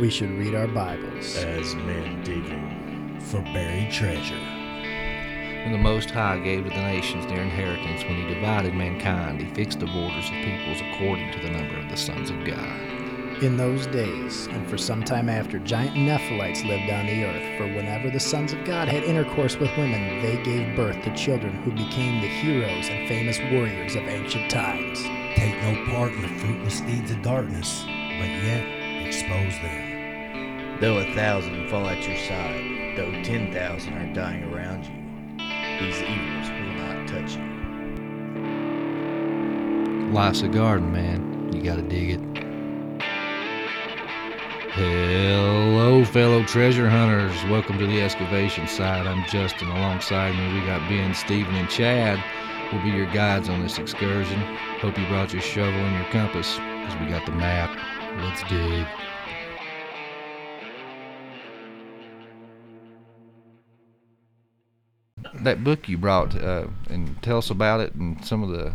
we should read our Bibles. as men digging. for buried treasure. When the Most High gave to the nations their inheritance, when he divided mankind, he fixed the borders of peoples according to the number of the sons of God. In those days, and for some time after, giant Nephilites lived on the earth. For whenever the sons of God had intercourse with women, they gave birth to children who became the heroes and famous warriors of ancient times. Take no part in the fruitless deeds of darkness, but yet expose them. Though a thousand fall at your side, though ten thousand are dying around you, these evils will not touch you. Life's a garden, man. You gotta dig it. Hello, fellow treasure hunters. Welcome to the excavation site. I'm Justin. Alongside me, we got Ben, Stephen, and Chad. We'll be your guides on this excursion. Hope you brought your shovel and your compass, because we got the map. Let's dig. That book you brought, uh, and tell us about it and some of the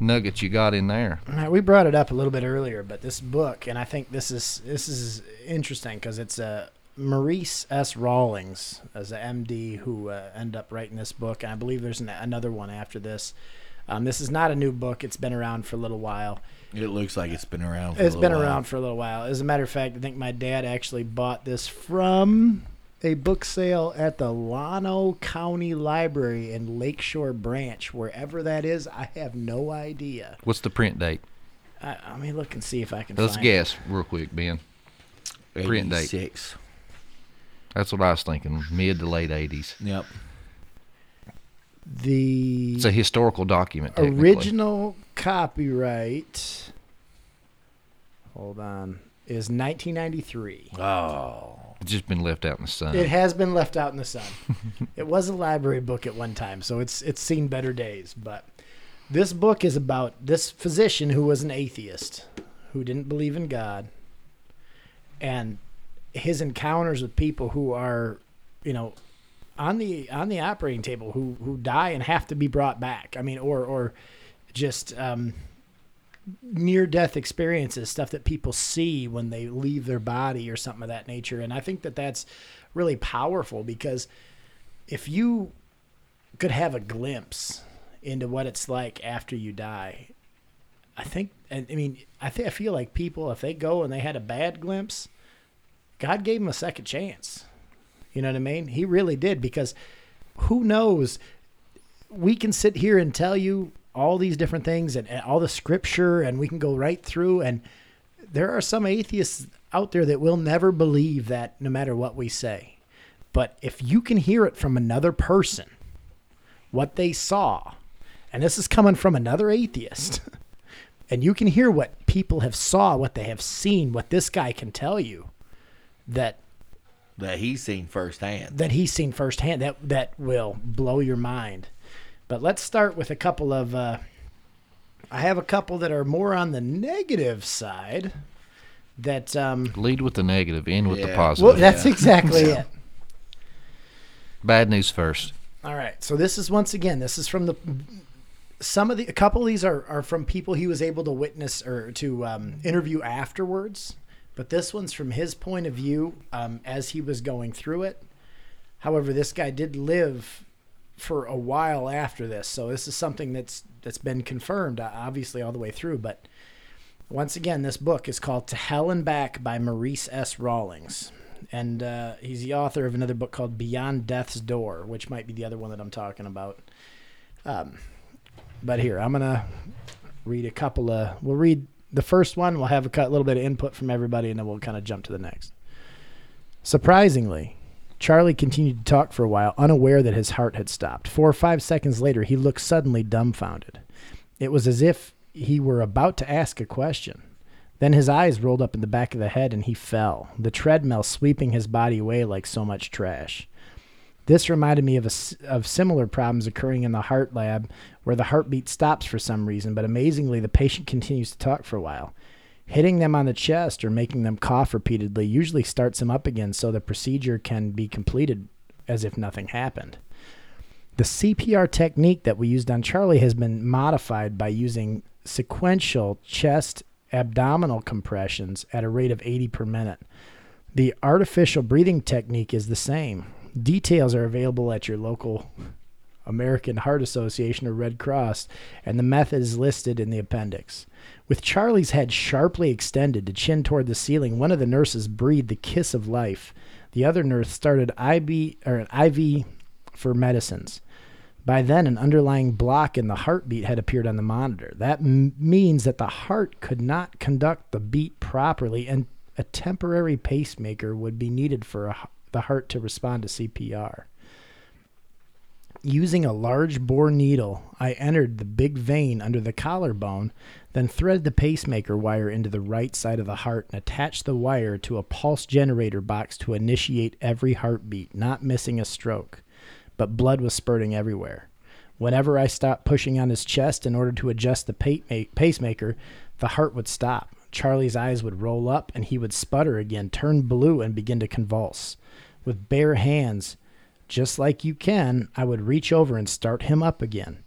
nuggets you got in there. All right, we brought it up a little bit earlier, but this book, and I think this is this is interesting because it's a Maurice S. Rawlings as a MD who uh, ended up writing this book, and I believe there's an, another one after this. Um, this is not a new book; it's been around for a little while. It looks like it's been around. For It's a been little while. around for a little while. As a matter of fact, I think my dad actually bought this from a book sale at the Llano County Library in Lakeshore Branch, wherever that is. I have no idea. What's the print date? I, let me look and see if I can. Let's find guess real quick, Ben. Print date. 86. That's what I was thinking. Mid to late 80s. Yep. The It's a historical document. technically. original copyright. Hold on. Is 1993. Oh. It's just been left out in the sun. It has been left out in the sun. it was a library book at one time, so it's it's seen better days. But this book is about this physician who was an atheist, who didn't believe in God, and his encounters with people who are, you know, on the on the operating table who who die and have to be brought back. I mean, or or just um, near death experiences, stuff that people see when they leave their body or something of that nature. And I think that that's really powerful because if you could have a glimpse into what it's like after you die, I think, and I mean, I think I feel like people, if they go and they had a bad glimpse, God gave them a second chance. You know what I mean? He really did because who knows? We can sit here and tell you all these different things and, and all the scripture, and we can go right through. And there are some atheists out there that will never believe that no matter what we say. But if you can hear it from another person, what they saw, and this is coming from another atheist, and you can hear what people have saw, what they have seen, what this guy can tell you, that That he's seen firsthand. that he's seen firsthand that that will blow your mind. But let's start with a couple of. Uh, I have a couple that are more on the negative side. That um, Lead with the negative, end with the positive. well, that's exactly it. Bad news first. All right. So this is once again. This is from the. Some of the a couple of these are are from people he was able to witness or to um, interview afterwards, but this one's from his point of view um, as he was going through it. However, this guy did live for a while after this, so this is something that's that's been confirmed, uh, obviously all the way through. But once again, this book is called "To Hell and Back" by Maurice S. Rawlings, and uh, he's the author of another book called "Beyond Death's Door," which might be the other one that I'm talking about. Um, but here, I'm gonna read a couple of. We'll read the first one. We'll have a little bit of input from everybody, and then we'll kind of jump to the next. Surprisingly, Charlie continued to talk for a while, unaware that his heart had stopped. Four or five seconds later, he looked suddenly dumbfounded. It was as if he were about to ask a question. Then his eyes rolled up in the back of the head and he fell, the treadmill sweeping his body away like so much trash. This reminded me of, a of similar problems occurring in the heart lab where the heartbeat stops for some reason, but amazingly, the patient continues to talk for a while. Hitting them on the chest or making them cough repeatedly usually starts them up again so the procedure can be completed as if nothing happened. The CPR technique that we used on Charlie has been modified by using sequential chest abdominal compressions at a rate of 80 per minute. The artificial breathing technique is the same. Details are available at your local American Heart Association or Red Cross, and the method is listed in the appendix. With Charlie's head sharply extended to chin toward the ceiling, one of the nurses breathed the kiss of life. The other nurse started IB or an IV for medicines. By then, an underlying block in the heartbeat had appeared on the monitor. That m- means that the heart could not conduct the beat properly, and a temporary pacemaker would be needed for a, the heart to respond to CPR. Using a large bore needle, I entered the big vein under the collarbone, then threaded the pacemaker wire into the right side of the heart and attached the wire to a pulse generator box to initiate every heartbeat, not missing a stroke. But blood was spurting everywhere. Whenever I stopped pushing on his chest in order to adjust the pacemaker, the heart would stop. Charlie's eyes would roll up and he would sputter again, turn blue, and begin to convulse. With bare hands, just like you can, I would reach over and start him up again.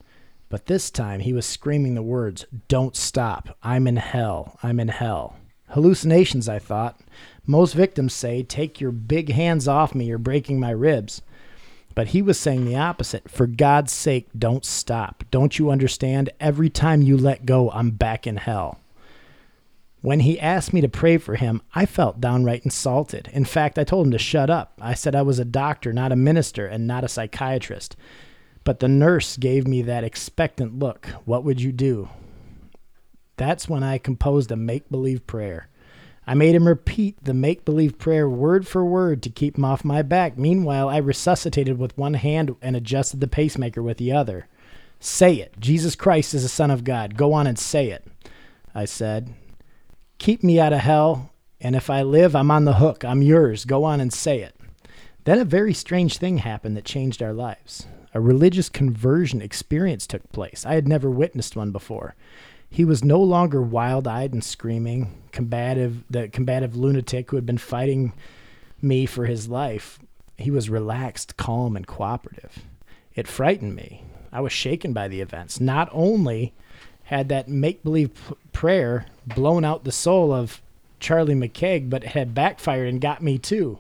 But this time he was screaming the words, Don't stop. I'm in hell. I'm in hell. Hallucinations, I thought. Most victims say, Take your big hands off me, you're breaking my ribs. But he was saying the opposite. For God's sake, don't stop. Don't you understand? Every time you let go, I'm back in hell. When he asked me to pray for him, I felt downright insulted. In fact, I told him to shut up. I said I was a doctor, not a minister, and not a psychiatrist. But the nurse gave me that expectant look. What would you do? That's when I composed a make believe prayer. I made him repeat the make believe prayer word for word to keep him off my back. Meanwhile, I resuscitated with one hand and adjusted the pacemaker with the other. Say it. Jesus Christ is the Son of God. Go on and say it. I said, Keep me out of hell, and if I live, I'm on the hook. I'm yours. Go on and say it. Then a very strange thing happened that changed our lives. A religious conversion experience took place. I had never witnessed one before. He was no longer wild-eyed and screaming, combative, the combative lunatic who had been fighting me for his life. He was relaxed, calm, and cooperative. It frightened me. I was shaken by the events. Not only had that make-believe p- prayer blown out the soul of Charlie McKeag, but it had backfired and got me too.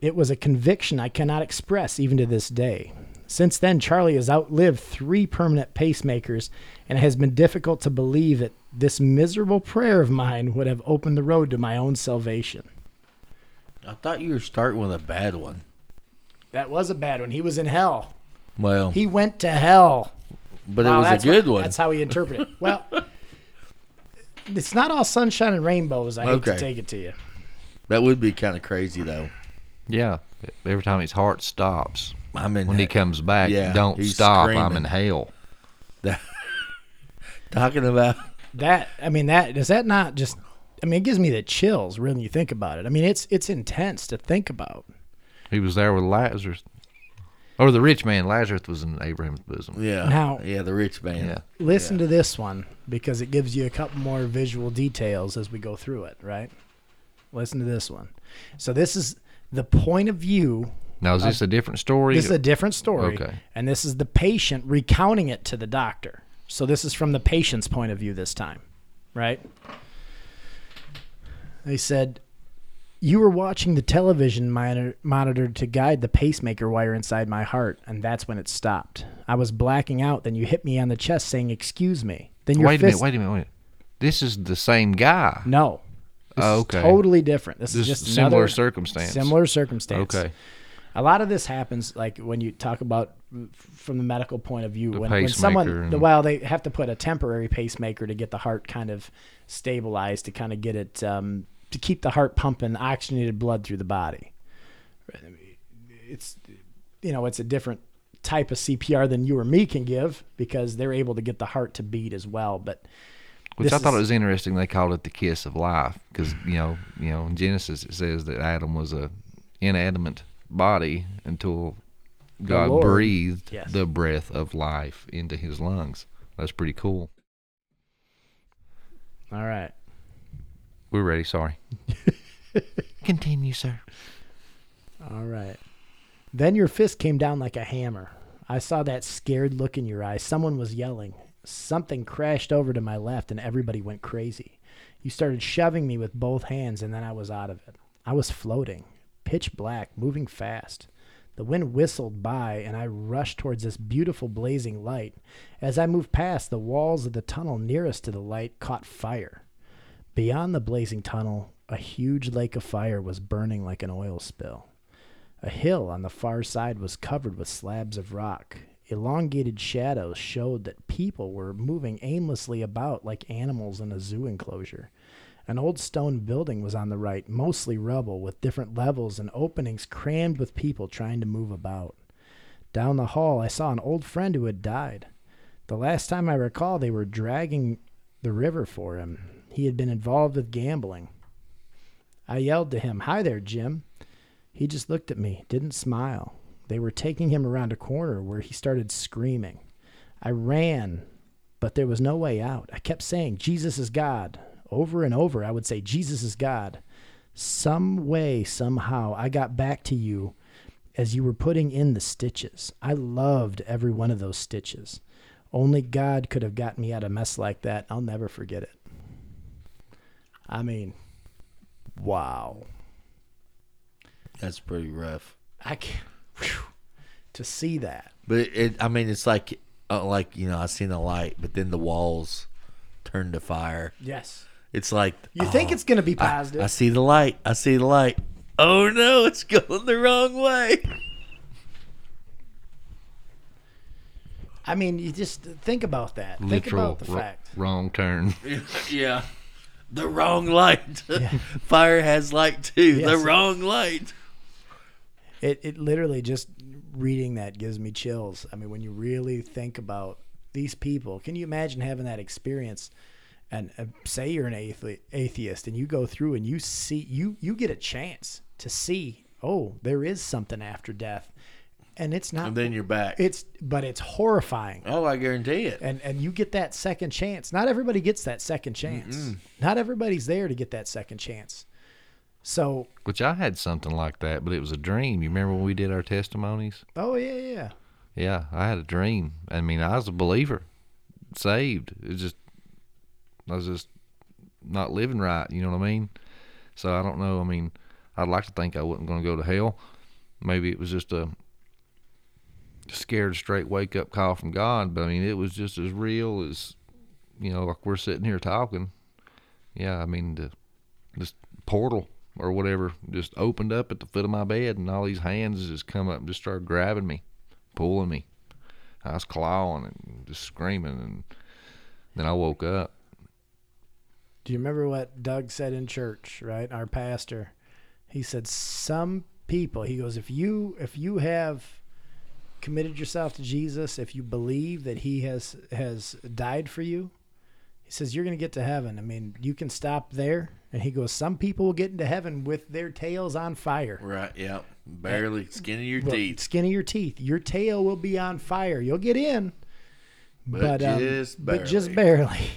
It was a conviction I cannot express even to this day. Since then, Charlie has outlived three permanent pacemakers, and it has been difficult to believe that this miserable prayer of mine would have opened the road to my own salvation. I thought you were starting with a bad one. That was a bad one. He was in hell. Well, He went to hell. But Wow, it was a good what- one. That's how he interpreted it. Well, it's not all sunshine and rainbows. I hate to take it to you. That would be kind of crazy, though. Yeah. Every time his heart stops, I'm in. when he comes back, Yeah, don't he's stop. I'm in hell. talking about. That I mean, that does that not just? I mean, it gives me the chills when you think about it. I mean, it's it's intense to think about. He was there with Lazarus. Or the rich man. Lazarus was in Abraham's bosom. Yeah. Now- yeah, the rich man. Yeah. Listen to this one because it gives you a couple more visual details as we go through it. Right? Listen to this one. So this is the point of view. Now, is this a different story? This is a different story. Okay. And this is the patient recounting it to the doctor. So this is from the patient's point of view this time, right? They said, You were watching the television monitor, monitor to guide the pacemaker wire inside my heart, and that's when it stopped. I was blacking out, then you hit me on the chest saying, Excuse me. Then your wait a fist. minute. Wait a minute. Wait. a minute. This is the same guy. No. This Oh, is okay. totally different. This Just is just similar another circumstance. Similar circumstance. Okay. A lot of this happens like when you talk about f- from the medical point of view when, when someone pacemaker and- well they have to put a temporary pacemaker to get the heart kind of stabilized to kind of get it um, to keep the heart pumping oxygenated blood through the body. It's you know it's a different type of CPR than you or me can give because they're able to get the heart to beat as well. But Which I thought is- it was interesting. They called it the kiss of life because you know, you know, in Genesis it says that Adam was a inanimate body until God Lord. breathed Yes. the breath of life into his lungs. That's pretty cool. all right. We're ready. Sorry. Continue, sir. All right. Then your fist came down like a hammer. I saw that scared look in your eyes. Someone was yelling. Something crashed over to my left, and everybody went crazy. You started shoving me with both hands, and then I was out of it. I was floating, pitch black, moving fast. The wind whistled by, and I rushed towards this beautiful blazing light. As I moved past, the walls of the tunnel nearest to the light caught fire. Beyond the blazing tunnel, a huge lake of fire was burning like an oil spill. A hill on the far side was covered with slabs of rock. Elongated shadows showed that people were moving aimlessly about like animals in a zoo enclosure. An old stone building was on the right, mostly rubble, with different levels and openings crammed with people trying to move about. Down the hall, I saw an old friend who had died. The last time I recall, they were dragging the river for him. He had been involved with gambling. I yelled to him, Hi there, Jim. He just looked at me, didn't smile. They were taking him around a corner where he started screaming. I ran, but there was no way out. I kept saying, Jesus is God. Over and over, I would say, Jesus is God. Some way, somehow, I got back to you as you were putting in the stitches. I loved every one of those stitches. Only God could have gotten me out of a mess like that. I'll never forget it. I mean, wow. That's pretty rough. I can't, whew, to see that. But it, it I mean, it's like, uh, like you know, I seen the light, but then the walls turned to fire. Yes. It's like You think oh, it's going to be positive? I, see the light. I see the light. Oh no, it's going the wrong way. I mean, you just think about that. think about the ro- fact. wrong turn. yeah, the wrong light. Fire has light too. the wrong light. It it literally just reading that gives me chills. I mean, when you really think about these people, can you imagine having that experience? And uh, say you're an athe- atheist, and you go through and you see you you get a chance to see. Oh, there is something after death, and it's not. And then you're back. it's but it's horrifying. oh, I guarantee it. and and you get that second chance. Not everybody gets that second chance. Not everybody's there to get that second chance. So, Which I had something like that, but it was a dream. You remember when we did our testimonies? oh yeah, yeah. Yeah, I had a dream. I mean, I was a believer, saved. It just, I was just not living right. You know what I mean? So I don't know. I mean, I'd like to think I wasn't going to go to hell. Maybe it was just a scared straight wake up call from God. But I mean, it was just as real as, you know, like we're sitting here talking. Yeah, I mean, the this portal or whatever just opened up at the foot of my bed, and all these hands just come up and just started grabbing me, pulling me. I was clawing and just screaming, and then I woke up. Do you remember what Doug said in church, right? Our pastor. He said some people, he goes, if you if you have committed yourself to Jesus, if you believe that he has has died for you, he says you're going to get to heaven. I mean, you can stop there. And he goes, some people will get into heaven with their tails on fire. Right. Yep. Barely skin of your Well, teeth. Skin of your teeth. Your tail will be on fire. You'll get in, But um, just but just barely. barely.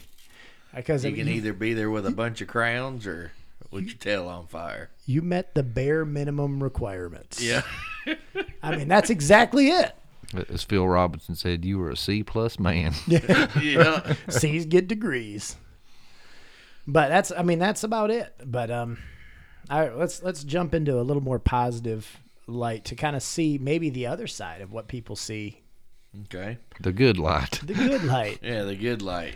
Because You can mean, either be there with a bunch of crowns or with your tail on fire. you met the bare minimum requirements. Yeah. I mean, that's exactly it. As Phil Robinson said, you were a C plus man. yeah. C's get degrees. But that's I mean that's about it. But um all right, let's let's jump into a little more positive light to kind of see maybe the other side of what people see. Okay. the good light. The good light. Yeah, the good light.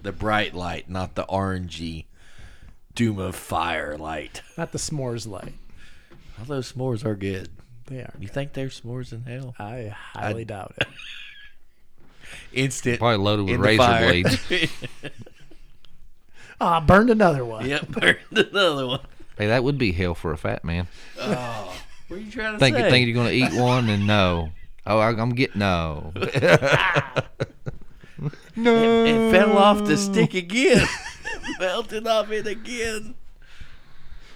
The bright light, not the orangey doom of fire light. Not the s'mores light. Although s'mores are good. They are. You think there's s'mores in hell? I highly doubt it. Instant. Probably loaded with razor fire. blades. Oh, ah, I burned another one. yep, burned another one. Hey, that would be hell for a fat man. Oh, what are you trying to Think, say? think you're going to eat one and no. Oh, I, I'm getting no. no. it fell off the stick again. Melted off it again.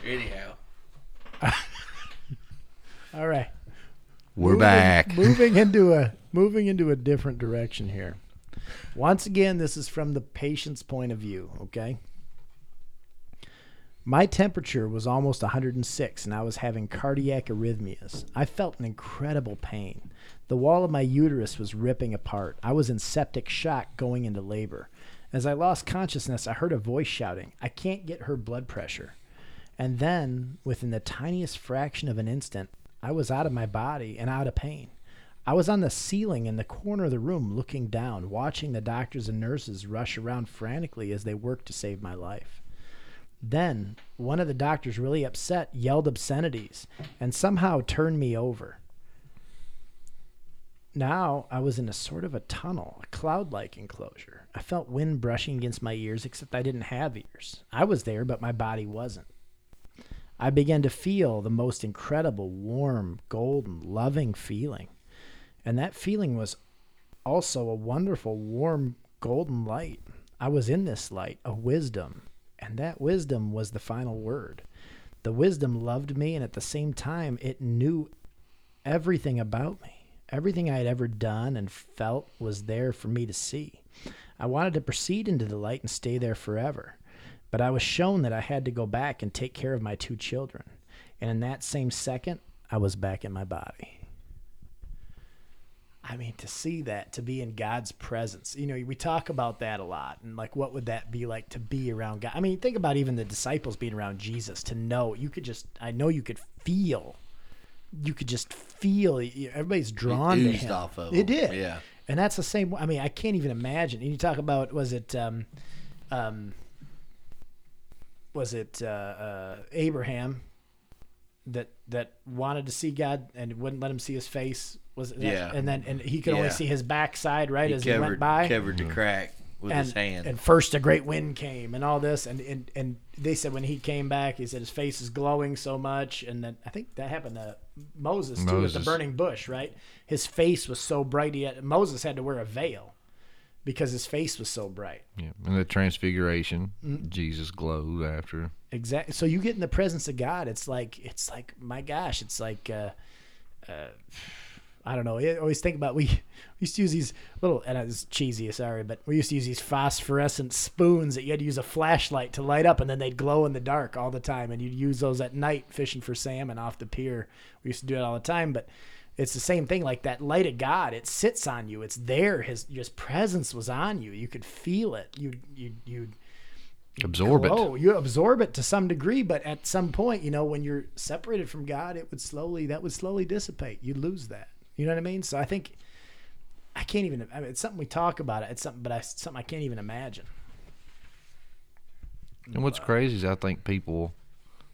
Anyhow. All right. We're Moving- back. Moving into a moving into a different direction here. Once again, this is from the patient's point of view, okay? My temperature was almost 106 and I was having cardiac arrhythmias. I felt an incredible pain. The wall of my uterus was ripping apart. I was in septic shock going into labor. As I lost consciousness, I heard a voice shouting, I can't get her blood pressure. And then, within the tiniest fraction of an instant, I was out of my body and out of pain. I was on the ceiling in the corner of the room looking down, watching the doctors and nurses rush around frantically as they worked to save my life. Then, one of the doctors, really upset, yelled obscenities and somehow turned me over. Now I was in a sort of a tunnel, a cloud like enclosure. I felt wind brushing against my ears, except I didn't have ears. I was there, but my body wasn't. I began to feel the most incredible, warm, golden, loving feeling. And that feeling was also a wonderful, warm, golden light. I was in this light, a wisdom, and that wisdom was the final word. The wisdom loved me, and at the same time, it knew everything about me. Everything I had ever done and felt was there for me to see. I wanted to proceed into the light and stay there forever, but I was shown that I had to go back and take care of my two children. And in that same second, I was back in my body. I mean, to see that, to be in God's presence, you know, we talk about that a lot. And like, what would that be like to be around God? I mean, think about even the disciples being around Jesus, to know you could just, I know you could feel, you could just feel everybody's drawn to him. off of it did. Yeah. And that's the same. I mean, I can't even imagine. And you talk about, was it, um, um, was it uh, uh, Abraham that that wanted to see God and wouldn't let him see his face? Was it that? Yeah. And then and he could only see his backside right He as covered, he went by. covered the crack with and, his hand. and first a great wind came and all this and, and and they said when he came back he said his face is glowing so much and then I think that happened to Moses too at the burning bush right his face was so bright he had, Moses had to wear a veil because his face was so bright Yeah. And the transfiguration, Mm. Jesus glowed after. Exactly. So you get in the presence of God. It's like it's like my gosh. It's like uh, uh, I don't know. I always think about we, we used to use these little and it's cheesy. Sorry, but we used to use these phosphorescent spoons that you had to use a flashlight to light up, and then they'd glow in the dark all the time. And you'd use those at night fishing for salmon off the pier. We used to do it all the time, but. It's the same thing, like that light of God. It sits on you. It's there. His His presence was on you. You could feel it. You you you Absorb it. Oh, you absorb it to some degree, but at some point, you know, when you're separated from God, it would slowly that would slowly dissipate. You'd lose that. You know what I mean? So I think I can't even. I mean, it's something we talk about. It. It's something, but I it's something I can't even imagine. And what's crazy is I think people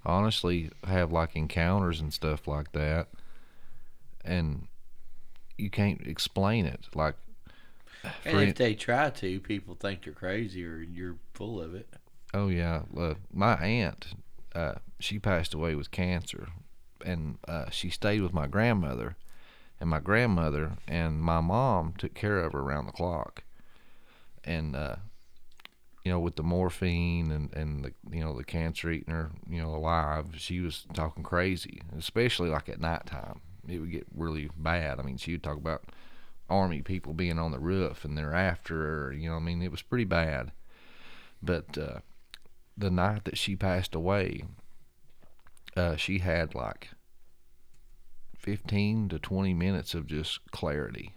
honestly have like encounters and stuff like that, and you can't explain it. Like, and if they try to, people think you're crazy or you're full of it. oh yeah, uh, my aunt, uh, she passed away with cancer, and uh, she stayed with my grandmother, and my grandmother and my mom took care of her around the clock, and uh, you know, with the morphine and, and the you know the cancer eating her you know alive, she was talking crazy, especially like at nighttime. It would get really bad. I mean, she would talk about army people being on the roof and they're after her. You know, I mean, it was pretty bad. But uh, the night that she passed away, uh, she had like 15 to 20 minutes of just clarity.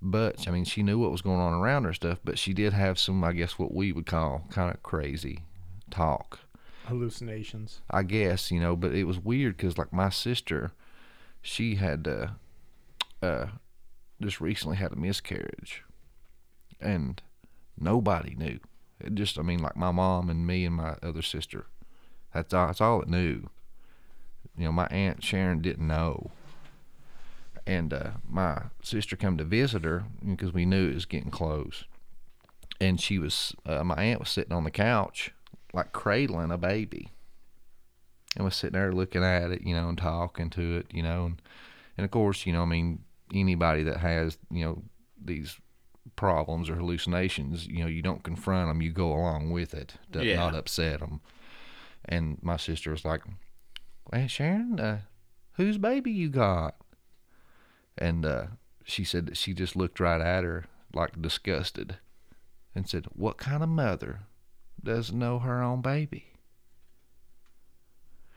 But I mean, she knew what was going on around her stuff. But she did have some, I guess, what we would call kind of crazy talk. Hallucinations. I guess you know, but it was weird because like my sister, she had uh, uh, just recently had a miscarriage, and nobody knew. It just, I mean, like my mom and me and my other sister, that's all. That's all it knew. You know, my aunt Sharon didn't know, and uh, my sister come to visit her because we knew it was getting close, and she was, uh, my aunt was sitting on the couch like cradling a baby and was sitting there looking at it, you know, and talking to it, you know, and and of course, you know, I mean, anybody that has, you know, these problems or hallucinations, you know, you don't confront them, you go along with it, to Yeah. not upset them. And my sister was like, "Well, Sharon, uh, whose baby you got?" And uh, she said that she just looked right at her, like disgusted, and said, "What kind of mother doesn't know her own baby?"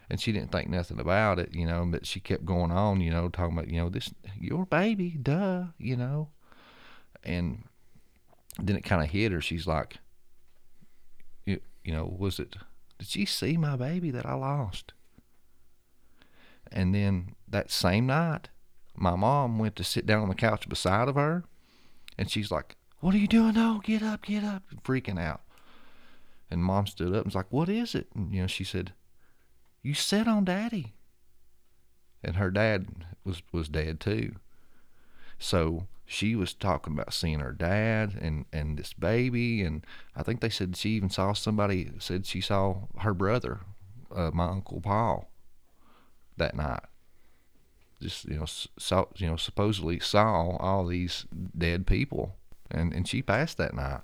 And she didn't think nothing about it, you know, but she kept going on, you know, talking about, you know, this your baby, duh, you know. And then it kind of hit her. She's like, you, you know, was it Did she see my baby that I lost? And then that same night, my mom went to sit down on the couch beside of her, and she's like, "What are you doing? Oh, get up, get up!" freaking out. And mom stood up and was like, "What is it?" And you know, she said, "You sat on daddy." And her dad was was dead too. So she was talking about seeing her dad and and this baby, and I think they said she even saw somebody said she saw her brother, uh, my uncle Paul, that night. Just you know, saw you know supposedly saw all these dead people, and and she passed that night.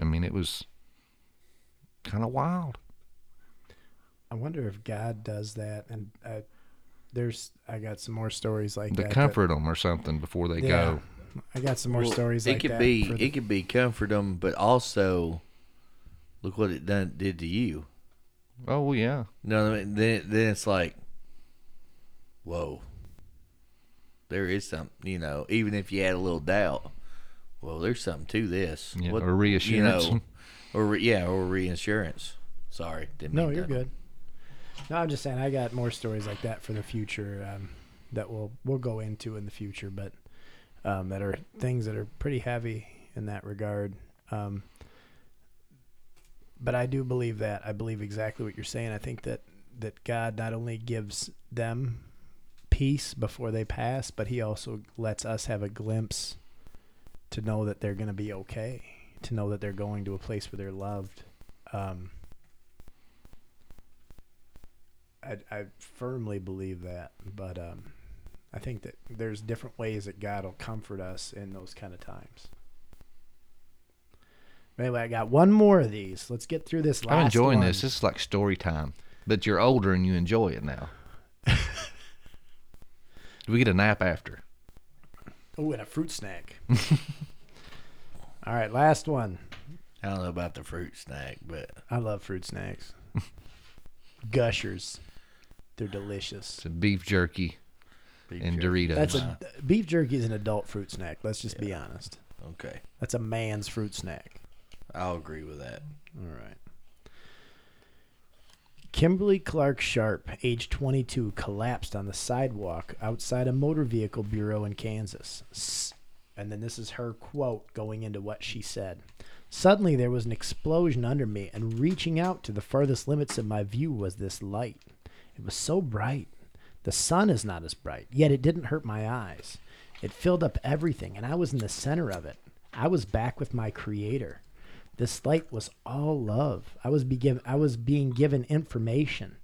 I mean, it was kind of wild. I wonder if God does that, and uh, there's I got some more stories like To that. that- comfort them or something before they Yeah. go. I got some more Well, stories it like could that. be the- it could be comfort them, but also look what it done did to you. Oh well, yeah. No, I mean, then then it's like, whoa. There is something, you know. Even if you had a little doubt, well, there's something to this. Yeah, What- or reassurance. you know, or yeah, or reinsurance. Sorry, didn't no, mean you're to- good. No, I'm just saying I got more stories like that for the future um, that we'll we'll go into in the future, but um, that are things that are pretty heavy in that regard. Um, but I do believe that I believe exactly what you're saying. I think that that God not only gives them peace before they pass, but He also lets us have a glimpse to know that they're going to be okay, to know that they're going to a place where they're loved. Um, I, I firmly believe that, but um, I think that there's different ways that God will comfort us in those kind of times. Anyway, I got one more of these. Let's get through this. Last I'm enjoying one. this. This is like story time, but you're older and you enjoy it now. Do we get a nap after? Oh, and a fruit snack. All right, last one. I don't know about the fruit snack, but I love fruit snacks. Gushers, they're delicious. It's a beef jerky beef and jerky. Doritos. That's a beef jerky is an adult fruit snack. Let's just be honest. okay. That's a man's fruit snack. I'll agree with that. All right. Kimberly Clark Sharp, age 22, collapsed on the sidewalk outside a motor vehicle bureau in Kansas. S- And then this is her quote going into what she said. Suddenly there was an explosion under me, and reaching out to the farthest limits of my view was this light. It was so bright. The sun is not as bright, yet it didn't hurt my eyes. It filled up everything, and I was in the center of it. I was back with my Creator. This light was all love. I was be given, I was being given information.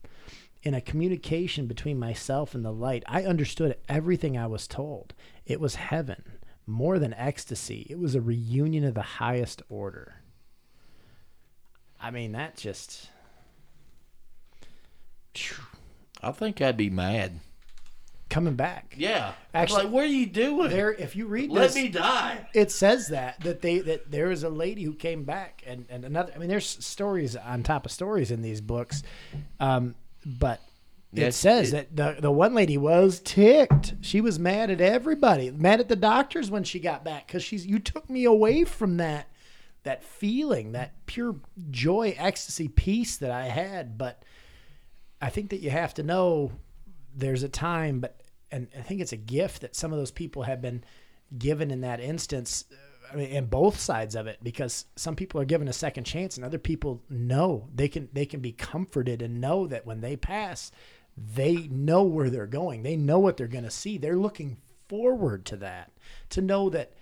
In a communication between myself and the light, I understood everything I was told. It was heaven, more than ecstasy. It was a reunion of the highest order. I mean, that just. I think I'd be mad. coming back. Yeah. Actually- like, what are you doing? There, if you read Let this, me die. it says that that they that there was a lady who came back and and another i mean there's stories on top of stories in these books um but it says it- that the the one lady was ticked. She was mad at everybody mad at the doctors when she got back because she's you took me away from that that feeling that pure joy ecstasy peace that i had. But i think that you have to know there's a time but and i think it's a gift that some of those people have been given in that instance uh, i mean in both sides of it because some people are given a second chance and other people know. They can they can be comforted and know that when they pass they know where they're going they know what they're going to see they're looking forward to that to know that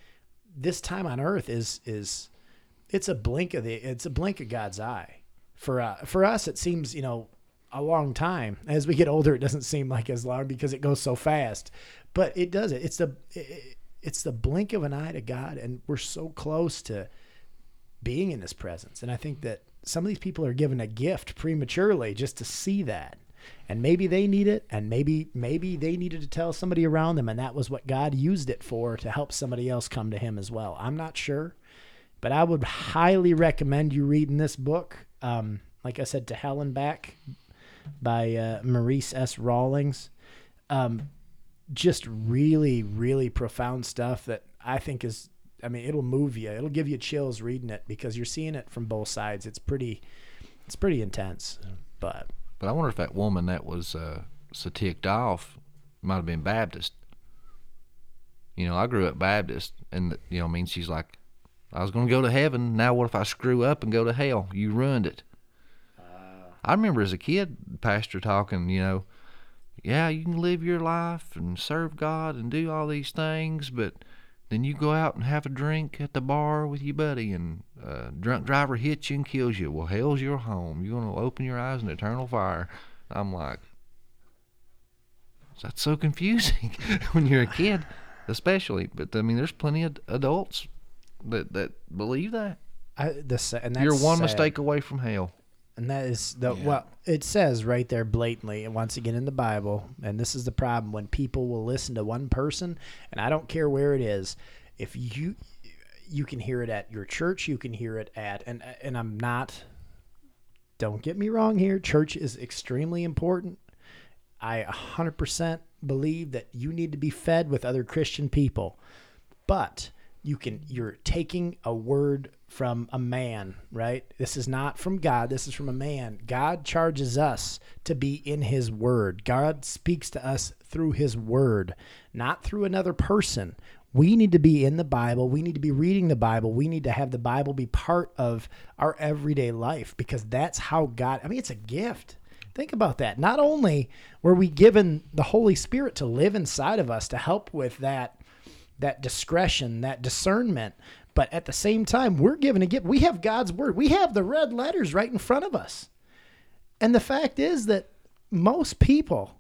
this time on earth is is it's a blink of the it's a blink of God's eye. For uh, for us, it seems you know a long time. As we get older, it doesn't seem like as long because it goes so fast. But it does it. It's the it, it's the blink of an eye to God, and we're so close to being in His presence. And I think that some of these people are given a gift prematurely just to see that. And maybe they need it, and maybe maybe they needed to tell somebody around them, and that was what God used it for to help somebody else come to Him as well. I'm not sure, but I would highly recommend you reading this book. Um, like I said, to Hell and Back by uh, Maurice S. Rawlings. Um, just really, really profound stuff that I think is, I mean, it'll move you. It'll give you chills reading it because you're seeing it from both sides. It's pretty, It's pretty intense, but But I wonder if that woman that was uh, so ticked off might have been Baptist. You know, I grew up Baptist, and you know, I mean, she's like, I was going to go to heaven. Now, what if I screw up and go to hell? You ruined it. I remember as a kid, pastor talking, you know, yeah, you can live your life and serve God and do all these things, but then you go out and have a drink at the bar with your buddy, and a drunk driver hits you and kills you. Well, hell's your home. You're going to open your eyes in eternal fire. I'm like, that's so confusing when you're a kid, especially. But I mean, there's plenty of adults that that believe that. I, this and that's You're one sad. mistake away from hell. And that is the well, it says right there blatantly, and once again in the Bible, and this is the problem when people will listen to one person, and I don't care where it is, if you you can hear it at your church, you can hear it at, and and I'm not. Don't get me wrong here. Church is extremely important. I 100% believe that you need to be fed with other Christian people, but you can you're taking a word from a man right? This is not from god. This is from a man. God charges us to be in his word. God speaks to us through his word not through another person. We need to be in the bible. We need to be reading the bible. We need to have the bible be part of our everyday life because that's how god i mean it's a gift. Think about that. Not only were we given the Holy Spirit to live inside of us to help with that that discretion, that discernment, but at the same time, we're given a gift. We have God's word. We have the red letters right in front of us. And the fact is that most people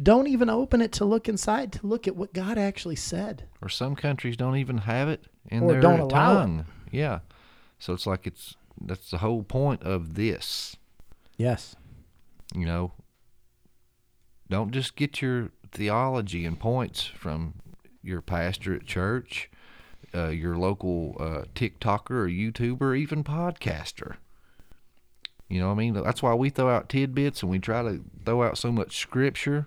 don't even open it to look inside to look at what God actually said. Or some countries don't even have it in Or their don't allow it. tongue. Yeah. So it's like it's that's the whole point of this. Yes. You know, don't just get your theology and points from your pastor at church, uh, your local uh, TikToker or YouTuber, even podcaster. You know what I mean? That's why we throw out tidbits and we try to throw out so much scripture.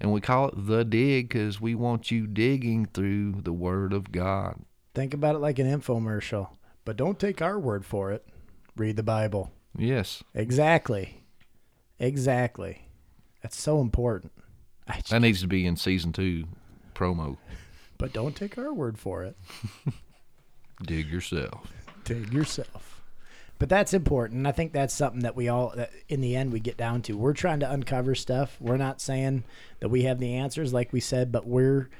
And we call it the dig because we want you digging through the Word of God. Think about it like an infomercial, but don't take our word for it. Read the Bible. Yes. Exactly. Exactly. That's so important. That needs to be in season two promo. But don't take our word for it. Dig yourself. Dig yourself. But that's important. I think that's something that we all, that in the end, we get down to. We're trying to uncover stuff. We're not saying that we have the answers, like we said, but we're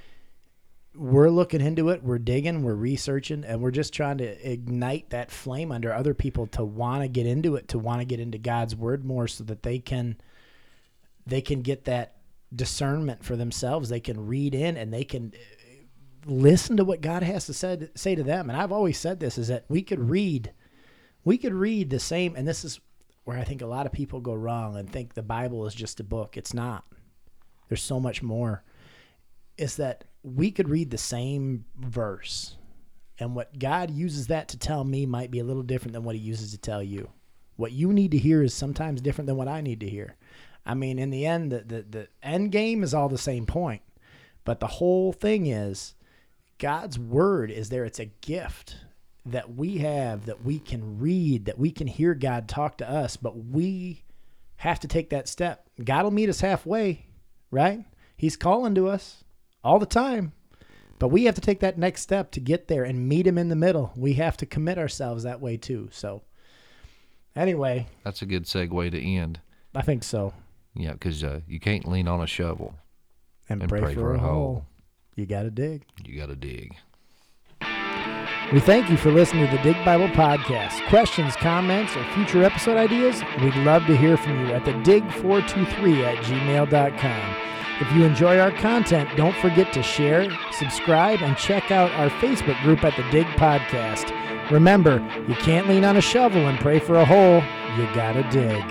we're looking into it. We're digging. We're researching, and we're just trying to ignite that flame under other people to want to get into it, to want to get into God's word more, so that they can they can get that discernment for themselves. They can read in and they can listen to what God has to say, say to them. And I've always said this is that we could read, we could read the same. And this is where I think a lot of people go wrong and think the Bible is just a book. It's not. There's so much more. Is that we could read the same verse, and what God uses that to tell me might be a little different than what He uses to tell you. What you need to hear is sometimes different than what I need to hear. I mean, in the end, the, the, the end game is all the same point. But the whole thing is God's word is there. It's a gift that we have that we can read, that we can hear God talk to us, but we have to take that step. God will meet us halfway, right? He's calling to us all the time. But we have to take that next step to get there and meet him in the middle. We have to commit ourselves that way too. So, anyway, That's a good segue to end. I think so. Yeah, because uh, you can't lean on a shovel. And, And pray, pray for, for a hole. hole. You got to dig. You got to dig. We thank you for listening to the Dig Bible Podcast. Questions, comments, or future episode ideas? We'd love to hear from you at the dig423 at gmail.com. If you enjoy our content, don't forget to share, subscribe, and check out our Facebook group at the Dig Podcast. Remember, you can't lean on a shovel and pray for a hole. You gotta dig.